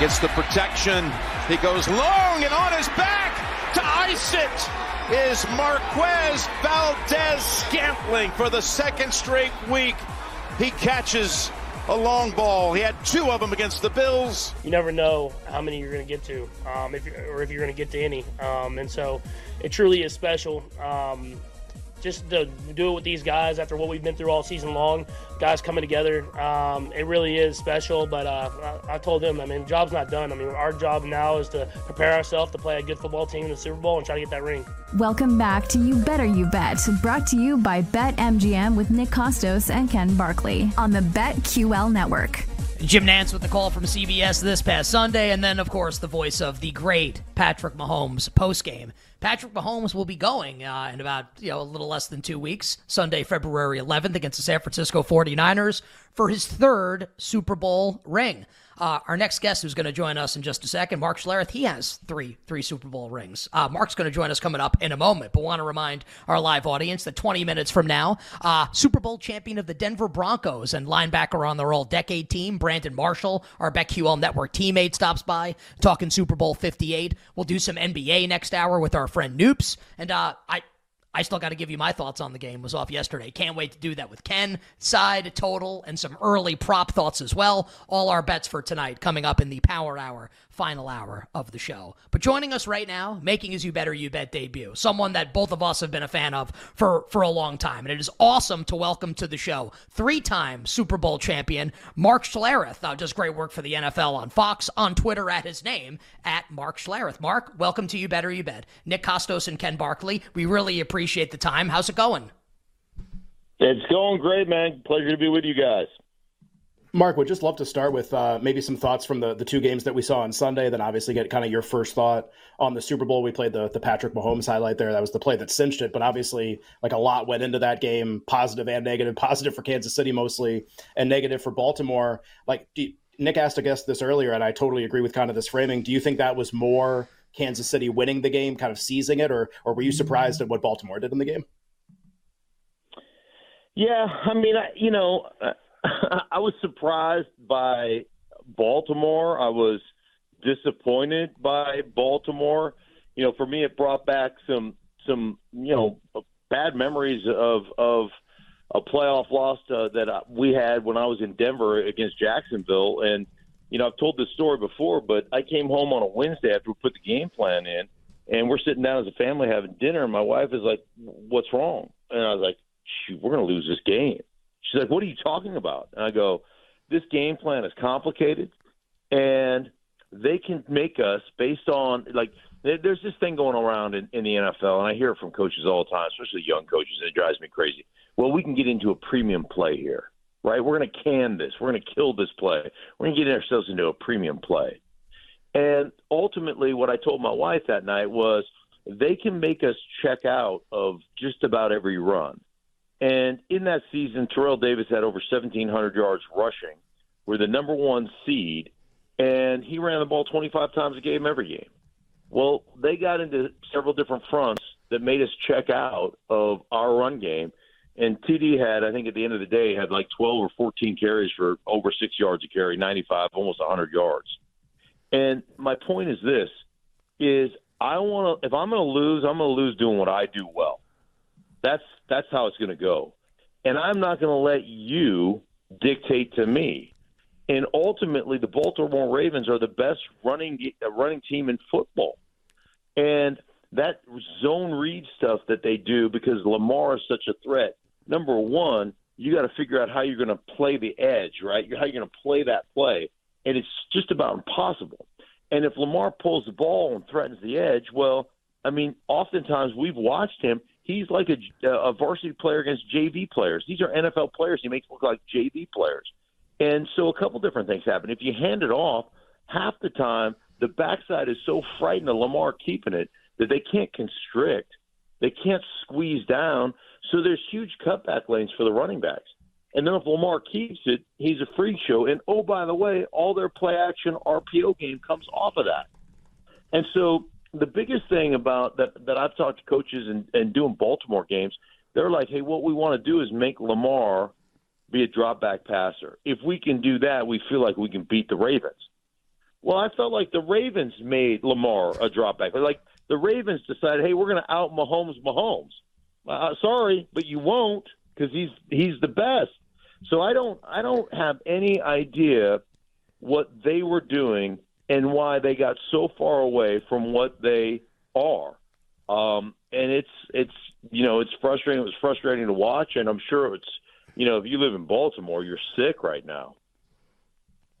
Gets the protection. He goes long and on his back to ice it is Marquez Valdes Scantling for the second straight week. He catches a long ball. He had two of them against the Bills. You never know how many you're going to get to, um, if or if you're going to get to any. Um, and so it truly is special. Um, just to do it with these guys after what we've been through all season long, guys coming together, um, it really is special. But uh, I, I, told them, I mean, job's not done. I mean, our job now is to prepare ourselves to play a good football team in the Super Bowl and try to get that ring. Welcome back to You Better You Bet, brought to you by BetMGM with Nick Kostos and Ken Barkley on the BetQL network. Jim Nantz with the call from CBS this past Sunday, and then, of course, the voice of the great Patrick Mahomes postgame. Patrick Mahomes will be going uh, in about you know a little less than two weeks, Sunday, February 11th, against the San Francisco 49ers for his third Super Bowl ring. Uh, our next guest who's going to join us in just a second, Mark Schlereth, he has three three Super Bowl rings. Uh, Mark's going to join us coming up in a moment, but want to remind our live audience that 20 minutes from now, uh, Super Bowl champion of the Denver Broncos and linebacker on their all-decade team, Brandon Marshall, our BetQL Network teammate, stops by talking Super Bowl 58. We'll do some NBA next hour with our friend Noops, and uh, I I still got to give you my thoughts on the game. Was off yesterday. Can't wait to do that with Ken, side, total, and some early prop thoughts as well. All our bets for tonight coming up in the Power Hour final hour of the show. But joining us right now, making his You Better You Bet debut, someone that both of us have been a fan of for, for a long time. And it is awesome to welcome to the show three time Super Bowl champion, Mark Schlereth. Uh, does great work for the NFL on Fox, on Twitter at his name, at Mark Schlereth. Mark, welcome to You Better You Bet. Nick Kostos and Ken Barkley, we really appreciate the time. How's it going? It's going great, man. Pleasure to be with you guys. Mark, would just love to start with uh, maybe some thoughts from the, the two games that we saw on Sunday, then obviously get kind of your first thought on the Super Bowl. We played the, the Patrick Mahomes highlight there. That was the play that cinched it, but obviously, like a lot went into that game, positive and negative. Positive for Kansas City mostly, and negative for Baltimore. Like you, Nick asked a guest this earlier, and I totally agree with kind of this framing. Do you think that was more Kansas City winning the game, kind of seizing it, or or were you surprised at what Baltimore did in the game? Yeah, I mean, I, you know. I was surprised by Baltimore. I was disappointed by Baltimore. You know, for me, it brought back some some you know bad memories of of a playoff loss uh, that we had when I was in Denver against Jacksonville. And you know, I've told this story before, but I came home on a Wednesday after we put the game plan in, and we're sitting down as a family having dinner. And my wife is like, "What's wrong?" And I was like, "Shoot, we're going to lose this game." She's like, "What are you talking about?" And I go, "This game plan is complicated, and they can make us based on like there's this thing going around in, in the NFL, and I hear it from coaches all the time, especially young coaches, and it drives me crazy. Well, we can get into a premium play here, right? We're going to can this. We're going to kill this play. We're going to get ourselves into a premium play. And ultimately, what I told my wife that night was they can make us check out of just about every run. And in that season, Terrell Davis had over 1,700 yards rushing. We're the number one seed, and he ran the ball 25 times a game every game. Well, they got into several different fronts that made us check out of our run game. And TD had, I think, at the end of the day, had like 12 or 14 carries for over six yards a carry, 95, almost 100 yards. And my point is this: is I want to. If I'm going to lose, I'm going to lose doing what I do well. That's that's how it's going to go. And I'm not going to let you dictate to me. And ultimately, the Baltimore Ravens are the best running uh, running team in football. And that zone read stuff that they do because Lamar is such a threat. Number one, you got to figure out how you're going to play the edge, right? How you're going to play that play, and it's just about impossible. And if Lamar pulls the ball and threatens the edge, well, I mean, oftentimes we've watched him he's like a, a varsity player against JV players. These are NFL players. He makes look like JV players. And so a couple different things happen. If you hand it off, half the time the backside is so frightened of Lamar keeping it that they can't constrict. They can't squeeze down. So there's huge cutback lanes for the running backs. And then if Lamar keeps it, he's a freak show. And oh, by the way, all their play action RPO game comes off of that. And so the biggest thing about that that I've talked to coaches and, and doing Baltimore games, they're like, hey, what we want to do is make Lamar be a drop back passer. If we can do that, we feel like we can beat the Ravens. Well, I felt like the Ravens made Lamar a drop back. Like the Ravens decided, hey, we're going to out Mahomes Mahomes. Uh, sorry, but you won't because he's he's the best. So I don't I don't have any idea what they were doing and why they got so far away from what they are. Um, and it's it's you know it's frustrating. It was frustrating to watch, and I'm sure it's you know if you live in Baltimore, you're sick right now.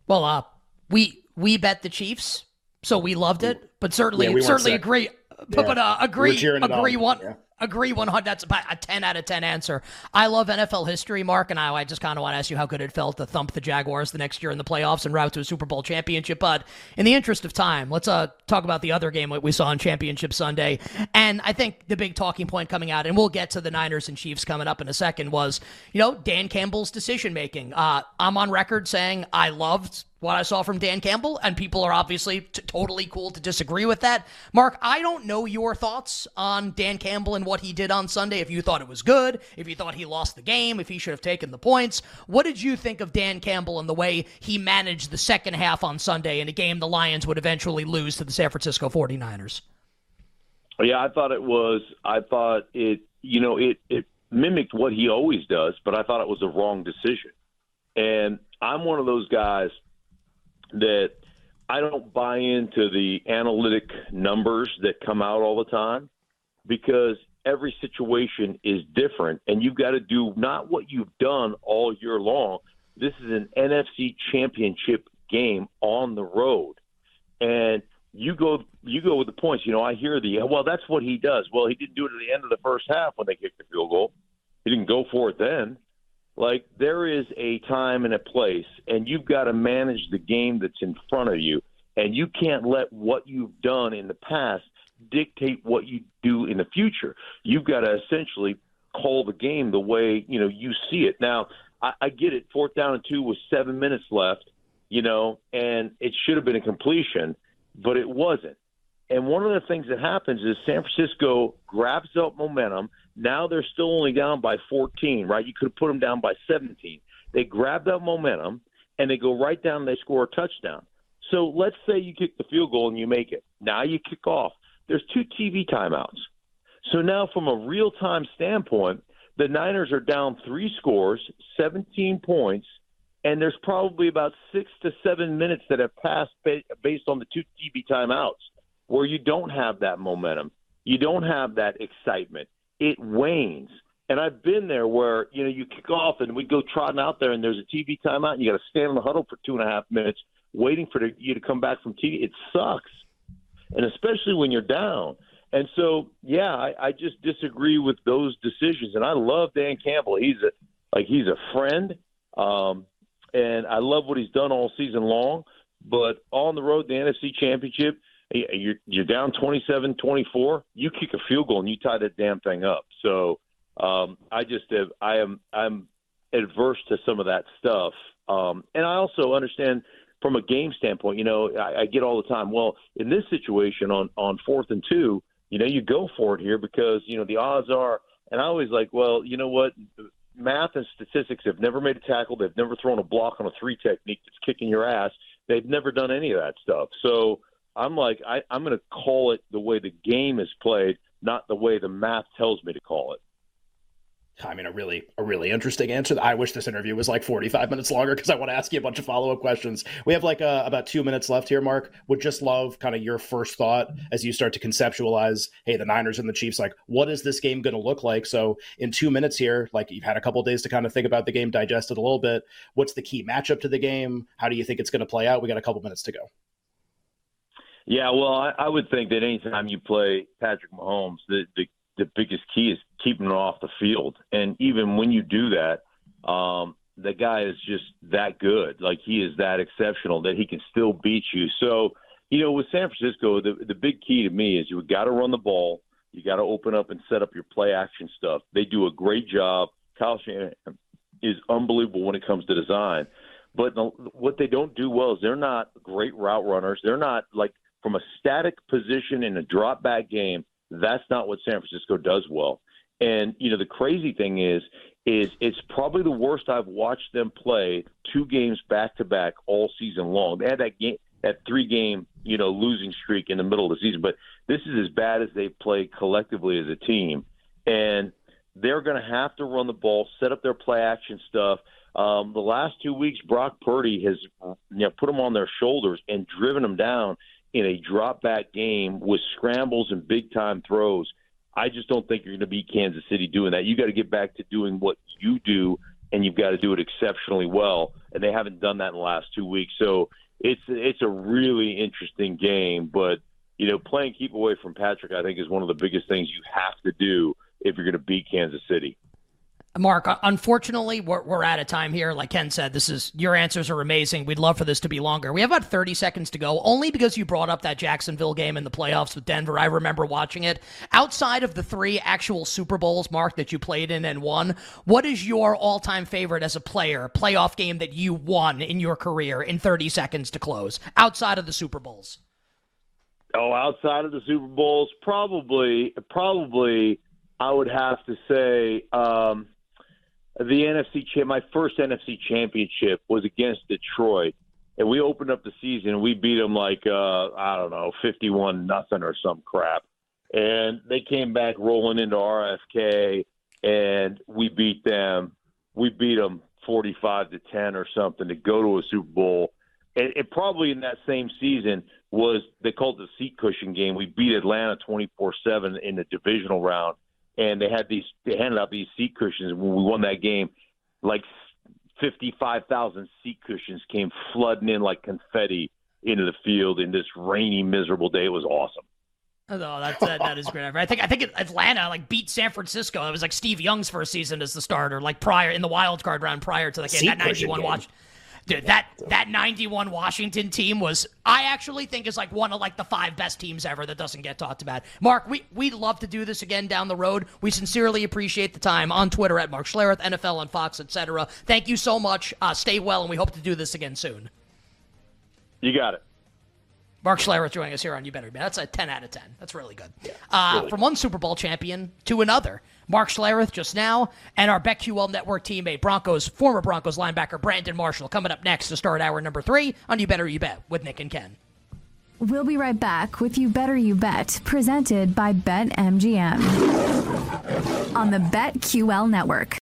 Well, uh, we we bet the Chiefs, so we loved it, but certainly yeah, certainly agree. But, yeah. but uh, agree agree one. Yeah agree 100 that's about a 10 out of 10 answer. I love nfl history mark and i, I just kind of want to ask you how good it felt to thump the jaguars the next year in the playoffs and route to a super bowl championship but in the interest of time let's uh, talk about the other game that we saw on championship sunday. And i think the big talking point coming out and we'll get to the niners and chiefs coming up in a second was you know dan campbell's decision making uh, i'm on record saying i loved what I saw from Dan Campbell, and people are obviously t- totally cool to disagree with that. Mark, I don't know your thoughts on Dan Campbell and what he did on Sunday. If you thought it was good, if you thought he lost the game, if he should have taken the points, what did you think of Dan Campbell and the way he managed the second half on Sunday in a game the Lions would eventually lose to the San Francisco 49ers? Yeah, I thought it was. I thought it. You know, it it mimicked what he always does, but I thought it was a wrong decision. And I'm one of those guys that I don't buy into the analytic numbers that come out all the time because every situation is different and you've got to do not what you've done all year long. This is an NFC championship game on the road. And you go you go with the points. You know, I hear the well, that's what he does. Well, he didn't do it at the end of the first half when they kicked the field goal. He didn't go for it then. Like there is a time and a place, and you've got to manage the game that's in front of you, and you can't let what you've done in the past dictate what you do in the future. You've got to essentially call the game the way you know you see it. Now, I, I get it. Fourth down and two with seven minutes left, you know, and it should have been a completion, but it wasn't. And one of the things that happens is San Francisco grabs up momentum. Now they're still only down by 14, right? You could have put them down by 17. They grab that momentum and they go right down and they score a touchdown. So let's say you kick the field goal and you make it. Now you kick off. There's two TV timeouts. So now, from a real time standpoint, the Niners are down three scores, 17 points, and there's probably about six to seven minutes that have passed based on the two TV timeouts where you don't have that momentum, you don't have that excitement. It wanes. And I've been there where, you know, you kick off and we go trotting out there and there's a TV timeout and you got to stand in the huddle for two and a half minutes waiting for you to come back from TV. It sucks. And especially when you're down. And so, yeah, I, I just disagree with those decisions. And I love Dan Campbell. He's a, like, he's a friend. Um, and I love what he's done all season long. But on the road, the NFC Championship, you're you're down 27-24. You kick a field goal and you tie that damn thing up. So um, I just have, I am I'm adverse to some of that stuff, um, and I also understand from a game standpoint. You know, I, I get all the time. Well, in this situation on on fourth and two, you know, you go for it here because you know the odds are. And I always like, well, you know what? Math and statistics have never made a tackle. They've never thrown a block on a three technique that's kicking your ass. They've never done any of that stuff. So I'm like, I, I'm going to call it the way the game is played, not the way the math tells me to call it. I mean, a really, a really interesting answer. I wish this interview was like 45 minutes longer because I want to ask you a bunch of follow up questions. We have like uh, about two minutes left here, Mark. Would just love kind of your first thought as you start to conceptualize, hey, the Niners and the Chiefs, like, what is this game going to look like? So, in two minutes here, like you've had a couple days to kind of think about the game, digest it a little bit. What's the key matchup to the game? How do you think it's going to play out? We got a couple minutes to go. Yeah, well, I, I would think that anytime you play Patrick Mahomes, the, the the biggest key is keeping it off the field. And even when you do that, um, the guy is just that good. Like he is that exceptional that he can still beat you. So, you know, with San Francisco, the the big key to me is you got to run the ball. You got to open up and set up your play action stuff. They do a great job. Kyle Shanahan is unbelievable when it comes to design. But what they don't do well is they're not great route runners. They're not like from a static position in a drop back game. That's not what San Francisco does well. And you know the crazy thing is, is it's probably the worst I've watched them play two games back to back all season long. They had that game, that three game, you know, losing streak in the middle of the season, but this is as bad as they play collectively as a team, and they're going to have to run the ball, set up their play action stuff. Um, the last two weeks, Brock Purdy has you know, put them on their shoulders and driven them down in a drop back game with scrambles and big time throws. I just don't think you're going to beat Kansas City doing that. You got to get back to doing what you do, and you've got to do it exceptionally well. And they haven't done that in the last two weeks. So it's it's a really interesting game. But you know, playing keep away from Patrick, I think, is one of the biggest things you have to do if you're going to beat Kansas City. Mark, unfortunately, we're, we're out of time here. Like Ken said, this is your answers are amazing. We'd love for this to be longer. We have about 30 seconds to go, only because you brought up that Jacksonville game in the playoffs with Denver. I remember watching it. Outside of the three actual Super Bowls, Mark, that you played in and won, what is your all time favorite as a player, playoff game that you won in your career in 30 seconds to close, outside of the Super Bowls? Oh, outside of the Super Bowls, probably, probably, I would have to say. Um, the NFC champ, my first NFC championship was against Detroit, and we opened up the season and we beat them like uh, I don't know, fifty-one nothing or some crap, and they came back rolling into RFK, and we beat them. We beat them forty-five to ten or something to go to a Super Bowl. And, and probably in that same season was they called it the seat cushion game. We beat Atlanta twenty-four seven in the divisional round and they had these they handed out these seat cushions when we won that game like 55,000 seat cushions came flooding in like confetti into the field in this rainy miserable day it was awesome Oh, that's that, that is great. I think I think Atlanta like beat San Francisco. It was like Steve Young's first season as the starter, like prior in the wild card round prior to the game. That ninety one watch. Dude, that that 91 Washington team was I actually think is like one of like the five best teams ever that doesn't get talked about. Mark, we we'd love to do this again down the road. We sincerely appreciate the time on Twitter at Mark Schlereth, NFL on Fox, etc. Thank you so much. Uh, stay well, and we hope to do this again soon. You got it. Mark Schlereth joining us here on You Better Be. That's a 10 out of 10. That's really good. Yeah, uh, really. From one Super Bowl champion to another. Mark Schlereth just now, and our BetQL Network teammate, Broncos, former Broncos linebacker Brandon Marshall, coming up next to start hour number three on You Better You Bet with Nick and Ken. We'll be right back with You Better You Bet, presented by BetMGM on the BetQL Network.